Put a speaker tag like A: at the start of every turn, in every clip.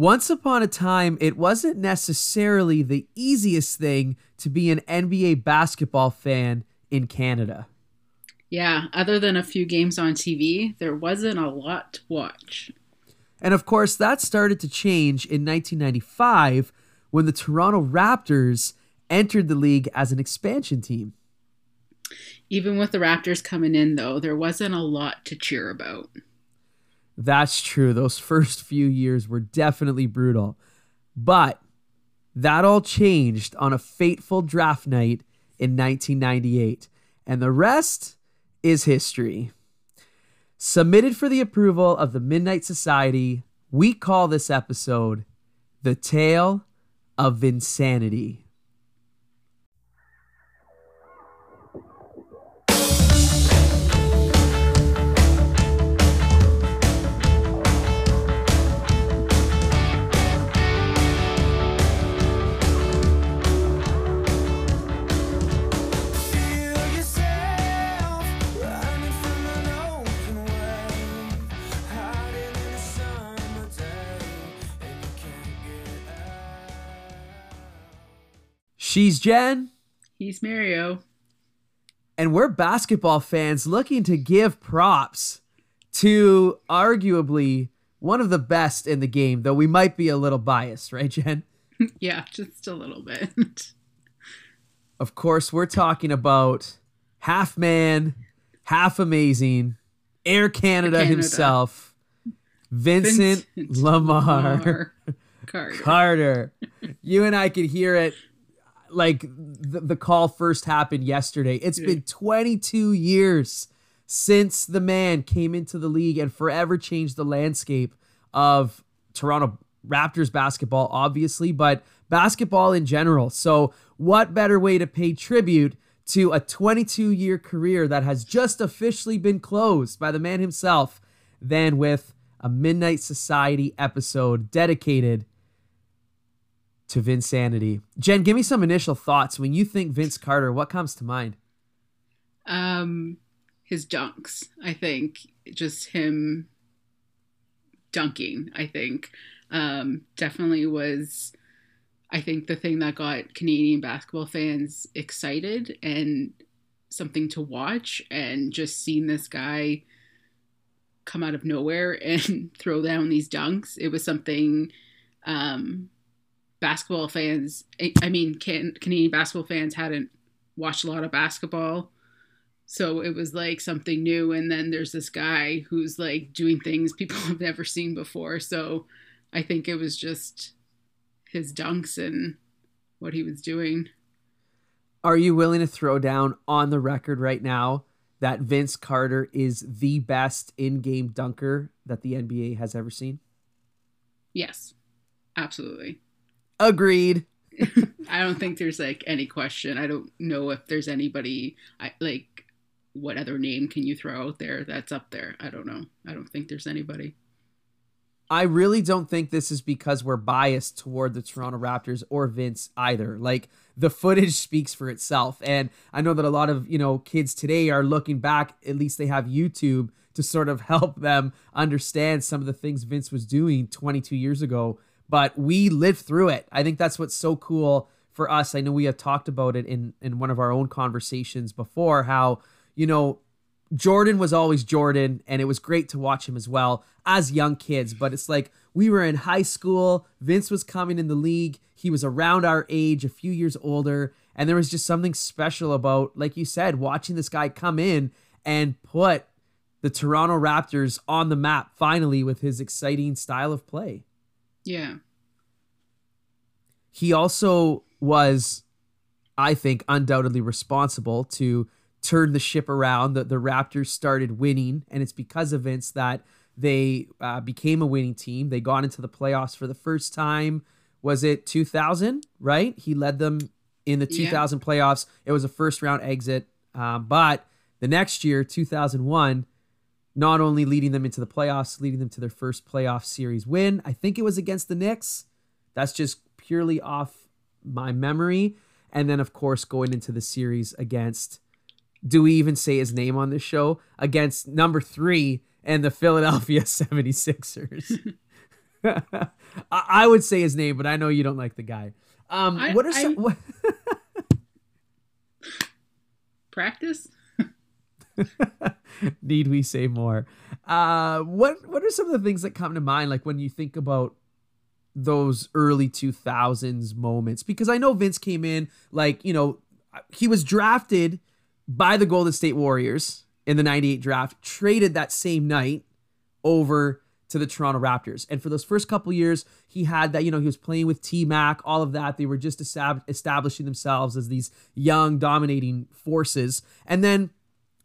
A: Once upon a time, it wasn't necessarily the easiest thing to be an NBA basketball fan in Canada.
B: Yeah, other than a few games on TV, there wasn't a lot to watch.
A: And of course, that started to change in 1995 when the Toronto Raptors entered the league as an expansion team.
B: Even with the Raptors coming in, though, there wasn't a lot to cheer about.
A: That's true. Those first few years were definitely brutal. But that all changed on a fateful draft night in 1998. And the rest is history. Submitted for the approval of the Midnight Society, we call this episode The Tale of Vinsanity. She's Jen.
B: He's Mario.
A: And we're basketball fans looking to give props to arguably one of the best in the game, though we might be a little biased, right, Jen?
B: yeah, just a little bit.
A: of course, we're talking about half man, half amazing, Air Canada, Canada. himself, Vincent, Vincent Lamar, Lamar Carter. Carter. you and I could hear it like the, the call first happened yesterday. It's yeah. been 22 years since the man came into the league and forever changed the landscape of Toronto Raptors basketball, obviously, but basketball in general. So, what better way to pay tribute to a 22 year career that has just officially been closed by the man himself than with a Midnight Society episode dedicated to Vinsanity. Jen, give me some initial thoughts. When you think Vince Carter, what comes to mind?
B: Um, his dunks. I think just him dunking. I think um, definitely was. I think the thing that got Canadian basketball fans excited and something to watch, and just seeing this guy come out of nowhere and throw down these dunks. It was something um, basketball fans, I mean, can, Canadian basketball fans hadn't watched a lot of basketball. So it was like something new. And then there's this guy who's like doing things people have never seen before. So I think it was just his dunks and what he was doing.
A: Are you willing to throw down on the record right now that Vince Carter is the best in game dunker that the NBA has ever seen?
B: Yes, absolutely.
A: Agreed.
B: I don't think there's like any question. I don't know if there's anybody I like what other name can you throw out there that's up there? I don't know. I don't think there's anybody.
A: I really don't think this is because we're biased toward the Toronto Raptors or Vince either. Like the footage speaks for itself. And I know that a lot of, you know, kids today are looking back, at least they have YouTube to sort of help them understand some of the things Vince was doing 22 years ago but we lived through it. I think that's what's so cool for us. I know we have talked about it in in one of our own conversations before how, you know, Jordan was always Jordan and it was great to watch him as well as young kids, but it's like we were in high school, Vince was coming in the league, he was around our age, a few years older, and there was just something special about like you said, watching this guy come in and put the Toronto Raptors on the map finally with his exciting style of play.
B: Yeah.
A: He also was, I think, undoubtedly responsible to turn the ship around. The, the Raptors started winning, and it's because of Vince that they uh, became a winning team. They got into the playoffs for the first time. Was it 2000? Right? He led them in the 2000 yeah. playoffs. It was a first round exit, um, but the next year, 2001, not only leading them into the playoffs, leading them to their first playoff series win. I think it was against the Knicks. That's just purely off my memory. And then, of course, going into the series against, do we even say his name on this show? Against number three and the Philadelphia 76ers. I would say his name, but I know you don't like the guy. Um, I, what are some? I, what
B: practice?
A: Need we say more? Uh, what What are some of the things that come to mind, like when you think about those early 2000s moments? Because I know Vince came in, like you know, he was drafted by the Golden State Warriors in the 98 draft, traded that same night over to the Toronto Raptors. And for those first couple years, he had that, you know, he was playing with T Mac, all of that. They were just estab- establishing themselves as these young, dominating forces. And then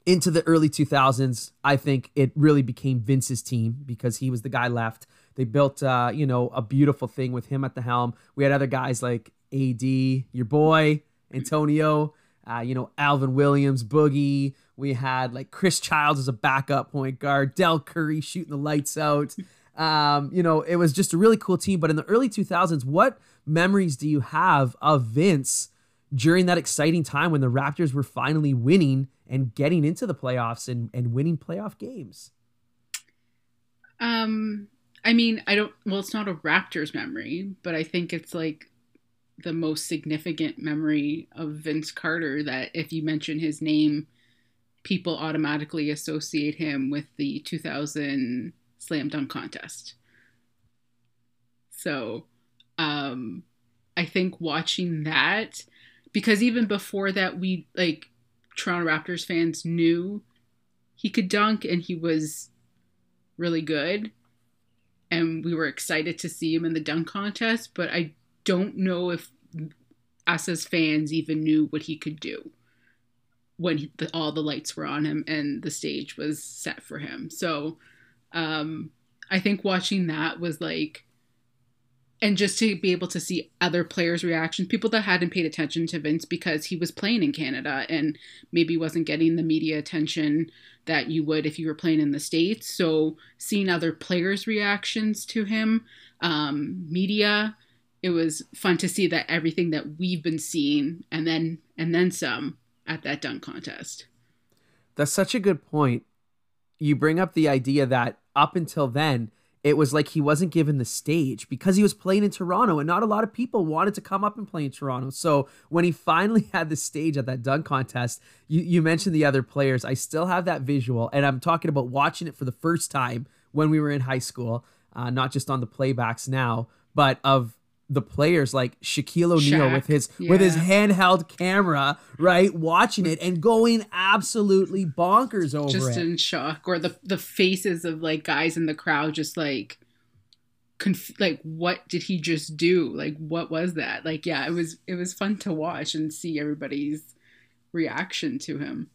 A: into the early 2000s, I think it really became Vince's team because he was the guy left. They built, uh, you know, a beautiful thing with him at the helm. We had other guys like AD, your boy, Antonio, uh, you know, Alvin Williams, Boogie. We had like Chris Childs as a backup point guard, Del Curry shooting the lights out. Um, you know, it was just a really cool team. But in the early 2000s, what memories do you have of Vince during that exciting time when the Raptors were finally winning and getting into the playoffs and, and winning playoff games?
B: Um, I mean, I don't, well, it's not a Raptors memory, but I think it's like the most significant memory of Vince Carter that if you mention his name, people automatically associate him with the 2000 slam dunk contest. So, um, I think watching that, because even before that, we like Toronto Raptors fans knew he could dunk and he was really good. And we were excited to see him in the dunk contest, but I don't know if us as fans even knew what he could do when he, the, all the lights were on him and the stage was set for him. So um, I think watching that was like, and just to be able to see other players' reactions, people that hadn't paid attention to Vince because he was playing in Canada and maybe wasn't getting the media attention that you would if you were playing in the States. So seeing other players' reactions to him, um, media, it was fun to see that everything that we've been seeing and then and then some at that dunk contest.
A: That's such a good point. You bring up the idea that up until then, it was like he wasn't given the stage because he was playing in Toronto and not a lot of people wanted to come up and play in Toronto. So when he finally had the stage at that dunk contest, you, you mentioned the other players. I still have that visual and I'm talking about watching it for the first time when we were in high school, uh, not just on the playbacks now, but of the players like Shaquille O'Neal with his yeah. with his handheld camera, right, watching it and going absolutely bonkers over
B: just
A: it.
B: Just in shock, or the the faces of like guys in the crowd, just like, conf- like what did he just do? Like what was that? Like yeah, it was it was fun to watch and see everybody's reaction to him.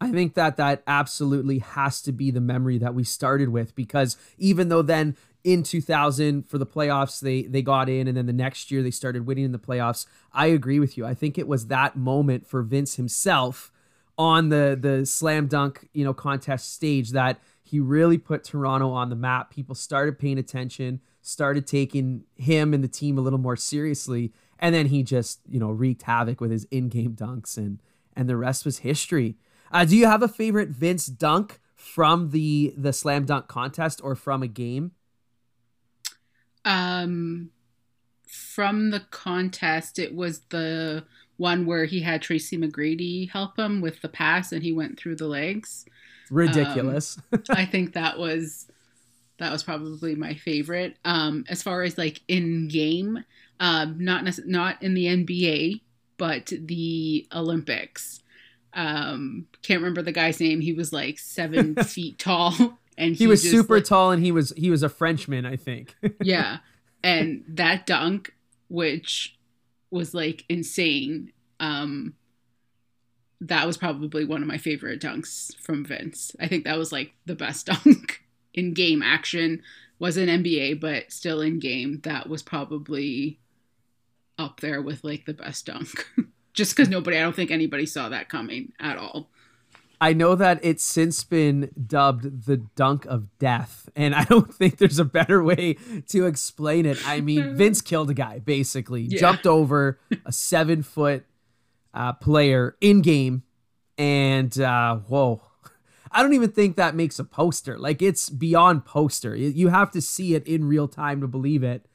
A: I think that that absolutely has to be the memory that we started with because even though then in 2000 for the playoffs they they got in and then the next year they started winning in the playoffs. I agree with you. I think it was that moment for vince himself on the the slam dunk you know contest stage that he really put toronto on the map. People started paying attention started taking him and the team a little more seriously and then he just you know wreaked havoc with his in-game dunks and and the rest was history. Uh, do you have a favorite vince dunk from the the slam dunk contest or from a game
B: um, from the contest, it was the one where he had Tracy McGrady help him with the pass, and he went through the legs.
A: Ridiculous.
B: Um, I think that was that was probably my favorite. Um, as far as like in game, um, not nec- not in the NBA, but the Olympics. Um, can't remember the guy's name. He was like seven feet tall
A: and he, he was super like, tall and he was he was a Frenchman, I think.
B: yeah, and that dunk, which was like insane. Um, that was probably one of my favorite dunks from Vince. I think that was like the best dunk in game action. Wasn't NBA, but still in game. That was probably up there with like the best dunk. Just because nobody, I don't think anybody saw that coming at all.
A: I know that it's since been dubbed the dunk of death, and I don't think there's a better way to explain it. I mean, Vince killed a guy basically, yeah. jumped over a seven foot uh, player in game, and uh, whoa. I don't even think that makes a poster. Like it's beyond poster. You have to see it in real time to believe it.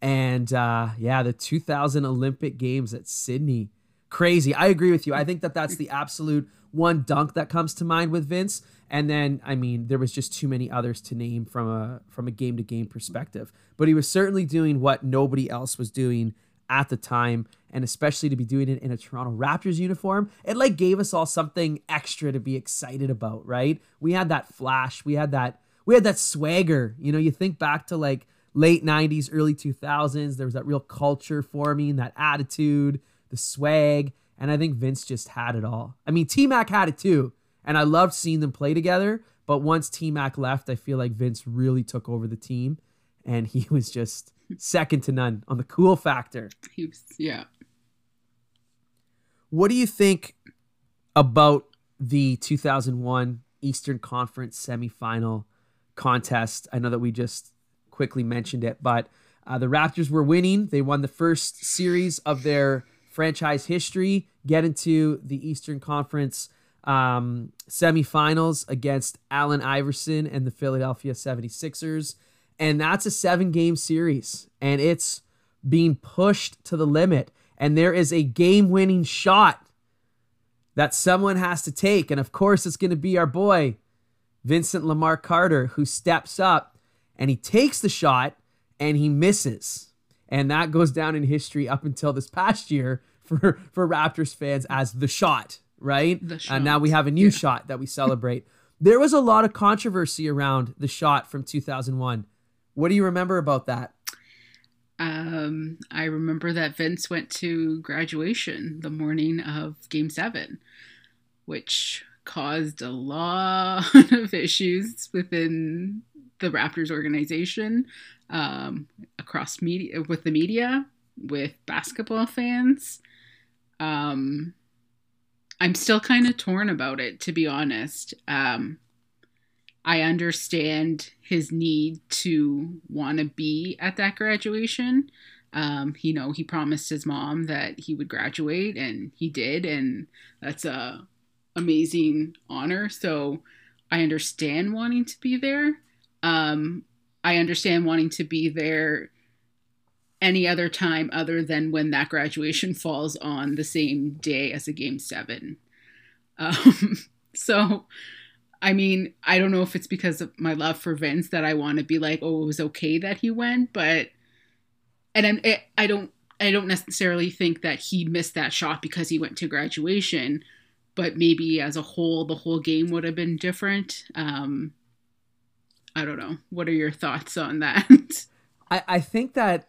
A: And uh, yeah, the 2000 Olympic Games at Sydney, crazy. I agree with you. I think that that's the absolute one dunk that comes to mind with Vince. And then, I mean, there was just too many others to name from a from a game to game perspective. But he was certainly doing what nobody else was doing at the time, and especially to be doing it in a Toronto Raptors uniform, it like gave us all something extra to be excited about, right? We had that flash, we had that we had that swagger. You know, you think back to like late 90s, early 2000s, there was that real culture forming, that attitude, the swag. And I think Vince just had it all. I mean, T Mac had it too. And I loved seeing them play together. But once T Mac left, I feel like Vince really took over the team. And he was just second to none on the cool factor.
B: He was, yeah.
A: What do you think about the 2001 Eastern Conference semifinal contest? I know that we just quickly mentioned it, but uh, the Raptors were winning. They won the first series of their franchise history, get into the Eastern Conference um, semifinals against Allen Iverson and the Philadelphia 76ers. And that's a seven game series, and it's being pushed to the limit. And there is a game winning shot that someone has to take. And of course, it's going to be our boy, Vincent Lamar Carter, who steps up and he takes the shot and he misses. And that goes down in history up until this past year for, for Raptors fans as the shot, right? The shot. And now we have a new yeah. shot that we celebrate. there was a lot of controversy around the shot from 2001. What do you remember about that?
B: Um, I remember that Vince went to graduation the morning of Game Seven, which caused a lot of issues within the Raptors organization, um, across media with the media, with basketball fans. Um, I'm still kind of torn about it, to be honest. Um, I understand his need to want to be at that graduation. Um, you know, he promised his mom that he would graduate, and he did, and that's a amazing honor. So I understand wanting to be there. Um, I understand wanting to be there any other time other than when that graduation falls on the same day as a game seven. Um, so, I mean, I don't know if it's because of my love for Vince that I want to be like, oh, it was okay that he went, but, and I'm, it, I don't, I don't necessarily think that he missed that shot because he went to graduation, but maybe as a whole, the whole game would have been different. Um, I don't know. What are your thoughts on that?
A: I, I think that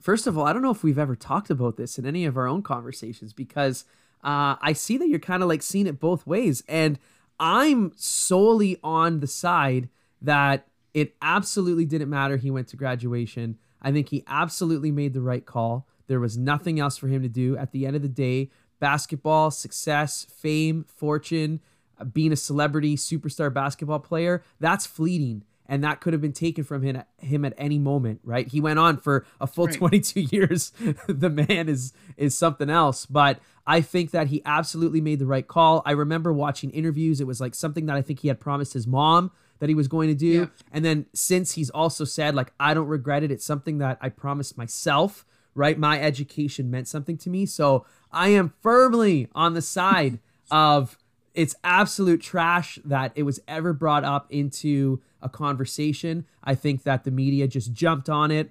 A: first of all, I don't know if we've ever talked about this in any of our own conversations because uh, I see that you're kind of like seeing it both ways, and I'm solely on the side that it absolutely didn't matter. He went to graduation. I think he absolutely made the right call. There was nothing else for him to do. At the end of the day, basketball, success, fame, fortune, uh, being a celebrity, superstar basketball player, that's fleeting and that could have been taken from him, him at any moment, right? He went on for a full right. 22 years. the man is is something else, but I think that he absolutely made the right call. I remember watching interviews. It was like something that I think he had promised his mom that he was going to do. Yeah. And then since he's also said like I don't regret it. It's something that I promised myself, right? My education meant something to me. So I am firmly on the side of it's absolute trash that it was ever brought up into a conversation. I think that the media just jumped on it.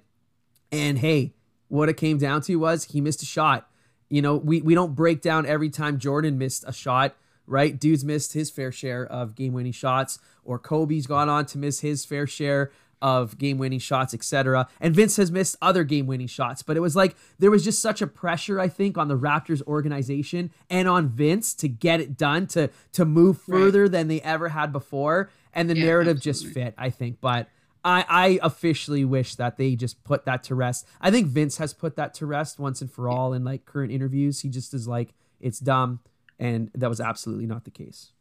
A: And hey, what it came down to was he missed a shot. You know, we, we don't break down every time Jordan missed a shot, right? Dude's missed his fair share of game winning shots, or Kobe's gone on to miss his fair share of game winning shots, etc. And Vince has missed other game winning shots, but it was like there was just such a pressure, I think, on the Raptors organization and on Vince to get it done, to to move further right. than they ever had before. And the yeah, narrative absolutely. just fit, I think. But I, I officially wish that they just put that to rest. I think Vince has put that to rest once and for all in like current interviews. He just is like, it's dumb. And that was absolutely not the case.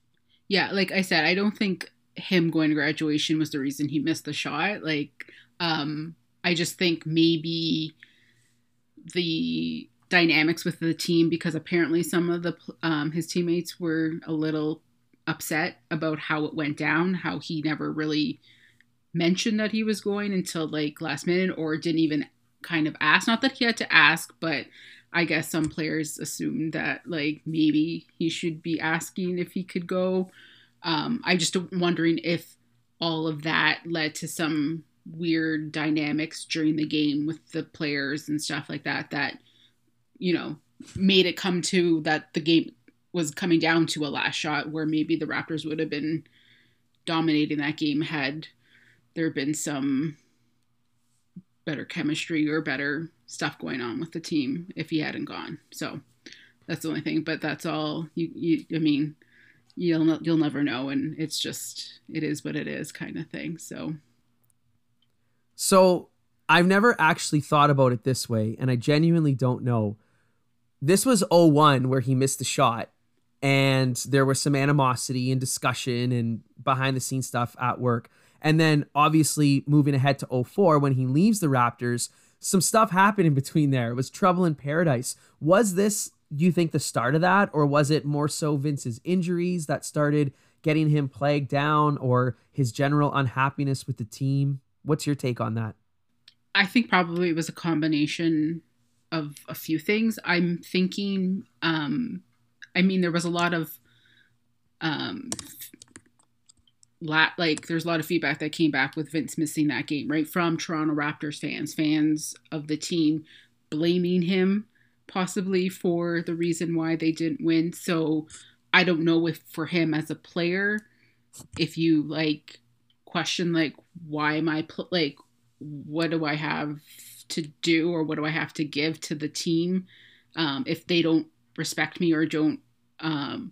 B: Yeah, like I said, I don't think him going to graduation was the reason he missed the shot. Like, um, I just think maybe the dynamics with the team because apparently some of the um, his teammates were a little upset about how it went down, how he never really mentioned that he was going until like last minute or didn't even kind of ask. Not that he had to ask, but I guess some players assumed that like maybe he should be asking if he could go. Um, I just wondering if all of that led to some weird dynamics during the game with the players and stuff like that that you know made it come to that the game was coming down to a last shot where maybe the Raptors would have been dominating that game had there been some better chemistry or better stuff going on with the team if he hadn't gone. So that's the only thing. But that's all you. you I mean, you'll you'll never know, and it's just it is what it is, kind of thing. So.
A: So I've never actually thought about it this way, and I genuinely don't know. This was 01 where he missed the shot, and there was some animosity and discussion and behind the scenes stuff at work. And then obviously moving ahead to 04 when he leaves the Raptors, some stuff happened in between there. It was trouble in paradise. Was this, do you think, the start of that? Or was it more so Vince's injuries that started getting him plagued down or his general unhappiness with the team? What's your take on that?
B: I think probably it was a combination of a few things. I'm thinking, um, I mean, there was a lot of um, like there's a lot of feedback that came back with Vince missing that game, right? From Toronto Raptors fans, fans of the team blaming him possibly for the reason why they didn't win. So I don't know if for him as a player, if you like question like why am I pl- like what do I have to do or what do I have to give to the team um, if they don't respect me or don't um,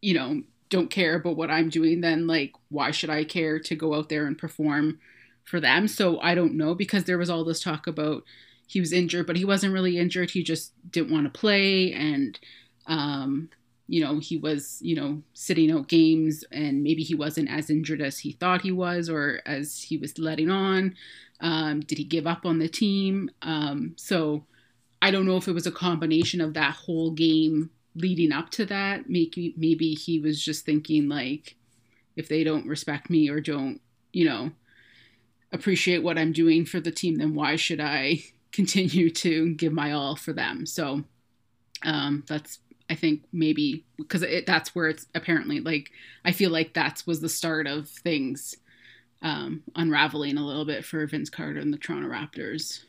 B: you know don't care about what I'm doing, then like why should I care to go out there and perform for them? So I don't know because there was all this talk about he was injured, but he wasn't really injured. He just didn't want to play and um you know, he was, you know, sitting out games and maybe he wasn't as injured as he thought he was or as he was letting on. Um, did he give up on the team? Um, so I don't know if it was a combination of that whole game leading up to that, maybe maybe he was just thinking like, if they don't respect me or don't, you know, appreciate what I'm doing for the team, then why should I continue to give my all for them? So um, that's I think maybe because that's where it's apparently like I feel like that was the start of things um, unraveling a little bit for Vince Carter and the Toronto Raptors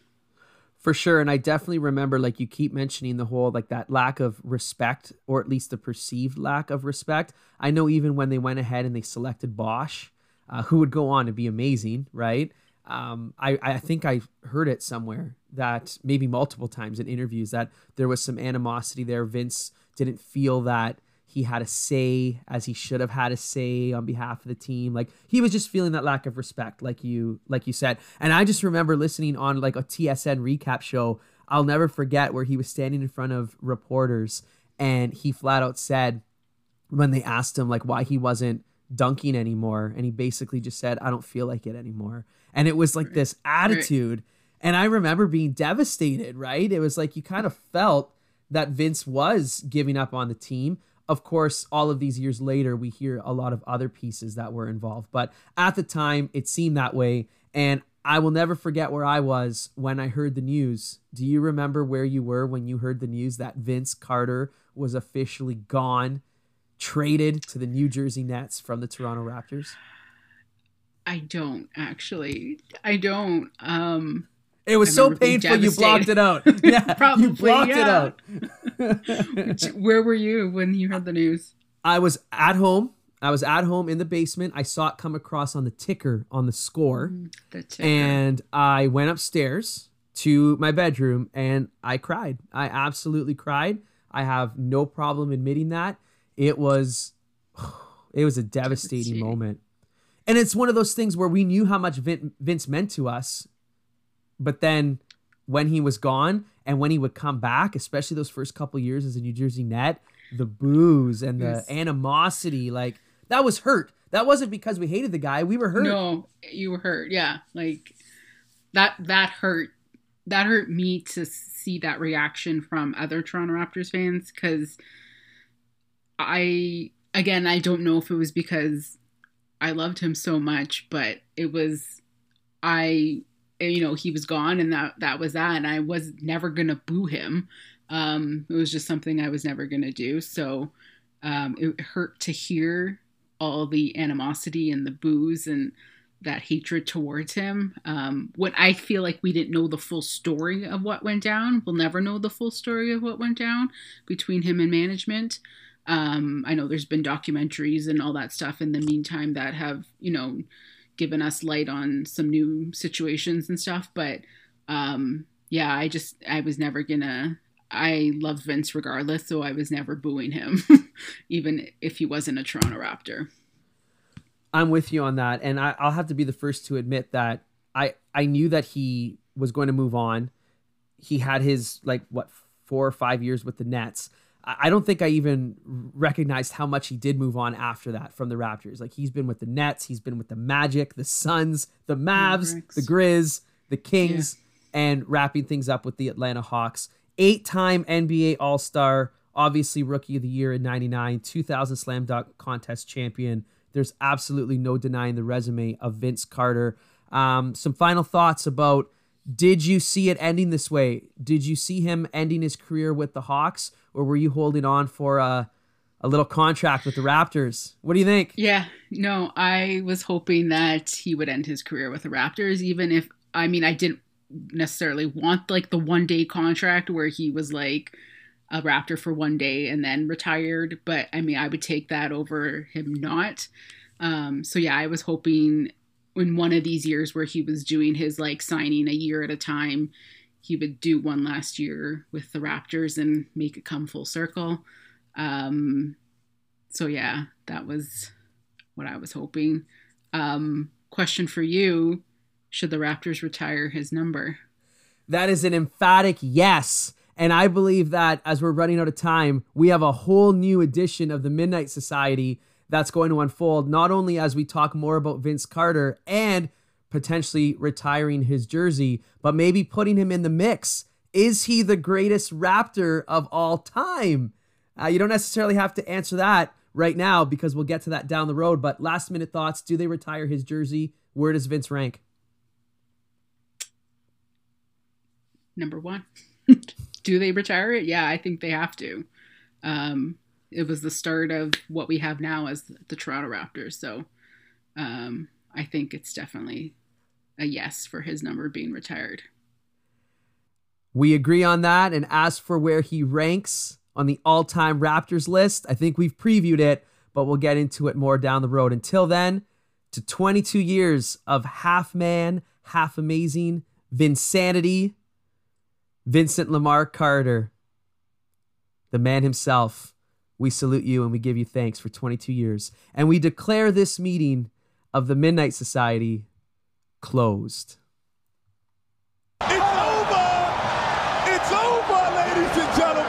A: for sure and i definitely remember like you keep mentioning the whole like that lack of respect or at least the perceived lack of respect. I know even when they went ahead and they selected bosh uh, who would go on to be amazing right? Um, I, I think i heard it somewhere that maybe multiple times in interviews that there was some animosity there. Vince didn't feel that he had a say as he should have had a say on behalf of the team. Like he was just feeling that lack of respect like you like you said. And i just remember listening on like a tsn recap show. I'll never forget where he was standing in front of reporters and he flat out said when they asked him like why he wasn't dunking anymore and he basically just said i don't feel like it anymore. And it was like this attitude. And i remember being devastated right? It was like you kind of felt that vince was giving up on the team of course, all of these years later, we hear a lot of other pieces that were involved. But at the time, it seemed that way. And I will never forget where I was when I heard the news. Do you remember where you were when you heard the news that Vince Carter was officially gone, traded to the New Jersey Nets from the Toronto Raptors?
B: I don't actually. I don't. Um
A: it was so painful you blocked it out. Yeah, Probably, you blocked yeah.
B: it out. Where were you when you heard the news?
A: I was at home. I was at home in the basement. I saw it come across on the ticker on the score. Mm, the ticker. And I went upstairs to my bedroom and I cried. I absolutely cried. I have no problem admitting that. It was it was a devastating moment. And it's one of those things where we knew how much Vince meant to us but then when he was gone and when he would come back, especially those first couple years as a New Jersey Net, the boos and the yes. animosity, like that was hurt. That wasn't because we hated the guy. We were hurt.
B: No, you were hurt. Yeah. Like that that hurt. That hurt me to see that reaction from other Toronto Raptors fans cuz I again, I don't know if it was because I loved him so much, but it was I you know he was gone and that that was that and I was never gonna boo him. Um, it was just something I was never gonna do. So um, it hurt to hear all the animosity and the boos and that hatred towards him. Um, when I feel like we didn't know the full story of what went down, we'll never know the full story of what went down between him and management. Um, I know there's been documentaries and all that stuff in the meantime that have, you know, given us light on some new situations and stuff. But um, yeah, I just, I was never gonna, I love Vince regardless, so I was never booing him, even if he wasn't a Toronto Raptor.
A: I'm with you on that, and I, will have to be the first to admit that I I knew that he was going to move on. He had his like what four or five years with the Nets. I don't think I even recognized how much he did move on after that from the Raptors. Like he's been with the Nets, he's been with the Magic, the Suns, the Mavs, the Grizz, the Kings, yeah. and wrapping things up with the Atlanta Hawks. Eight-time NBA All-Star, obviously Rookie of the Year in '99, 2000 Slam Dunk Contest champion there's absolutely no denying the resume of Vince Carter. Um, some final thoughts about did you see it ending this way? Did you see him ending his career with the Hawks, or were you holding on for a, a little contract with the Raptors? What do you think?
B: Yeah, no, I was hoping that he would end his career with the Raptors, even if, I mean, I didn't necessarily want like the one day contract where he was like, a Raptor for one day and then retired. But I mean, I would take that over him not. Um, so yeah, I was hoping in one of these years where he was doing his like signing a year at a time, he would do one last year with the Raptors and make it come full circle. Um, so yeah, that was what I was hoping. Um, question for you: Should the Raptors retire his number?
A: That is an emphatic yes. And I believe that as we're running out of time, we have a whole new edition of the Midnight Society that's going to unfold, not only as we talk more about Vince Carter and potentially retiring his jersey, but maybe putting him in the mix. Is he the greatest Raptor of all time? Uh, you don't necessarily have to answer that right now because we'll get to that down the road. But last minute thoughts do they retire his jersey? Where does Vince rank?
B: Number one. do they retire it? Yeah, I think they have to. Um, it was the start of what we have now as the Toronto Raptors. So um, I think it's definitely a yes for his number being retired.
A: We agree on that. And as for where he ranks on the all time Raptors list, I think we've previewed it, but we'll get into it more down the road. Until then, to 22 years of half man, half amazing Vinsanity Vincent Lamar Carter, the man himself, we salute you and we give you thanks for 22 years. And we declare this meeting of the Midnight Society closed.
C: It's over! It's over, ladies and gentlemen!